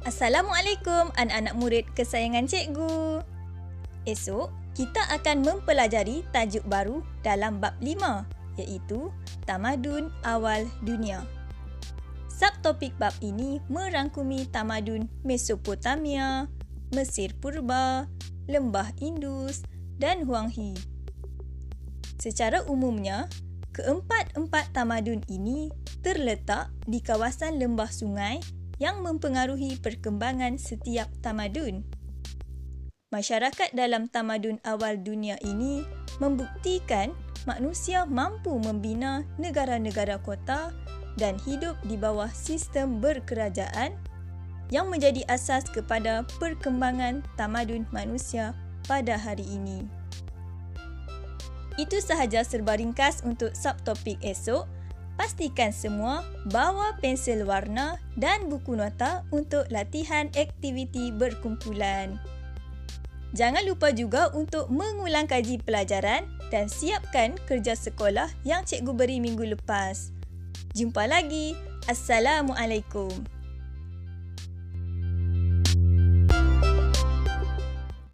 Assalamualaikum anak-anak murid kesayangan cikgu. Esok, kita akan mempelajari tajuk baru dalam bab 5 iaitu Tamadun Awal Dunia. Subtopik bab ini merangkumi tamadun Mesopotamia, Mesir Purba, Lembah Indus dan Huanghe. Secara umumnya, keempat-empat tamadun ini terletak di kawasan lembah sungai yang mempengaruhi perkembangan setiap tamadun. Masyarakat dalam tamadun awal dunia ini membuktikan manusia mampu membina negara-negara kota dan hidup di bawah sistem berkerajaan yang menjadi asas kepada perkembangan tamadun manusia pada hari ini. Itu sahaja serba ringkas untuk subtopik esok pastikan semua bawa pensel warna dan buku nota untuk latihan aktiviti berkumpulan. Jangan lupa juga untuk mengulang kaji pelajaran dan siapkan kerja sekolah yang cikgu beri minggu lepas. Jumpa lagi. Assalamualaikum.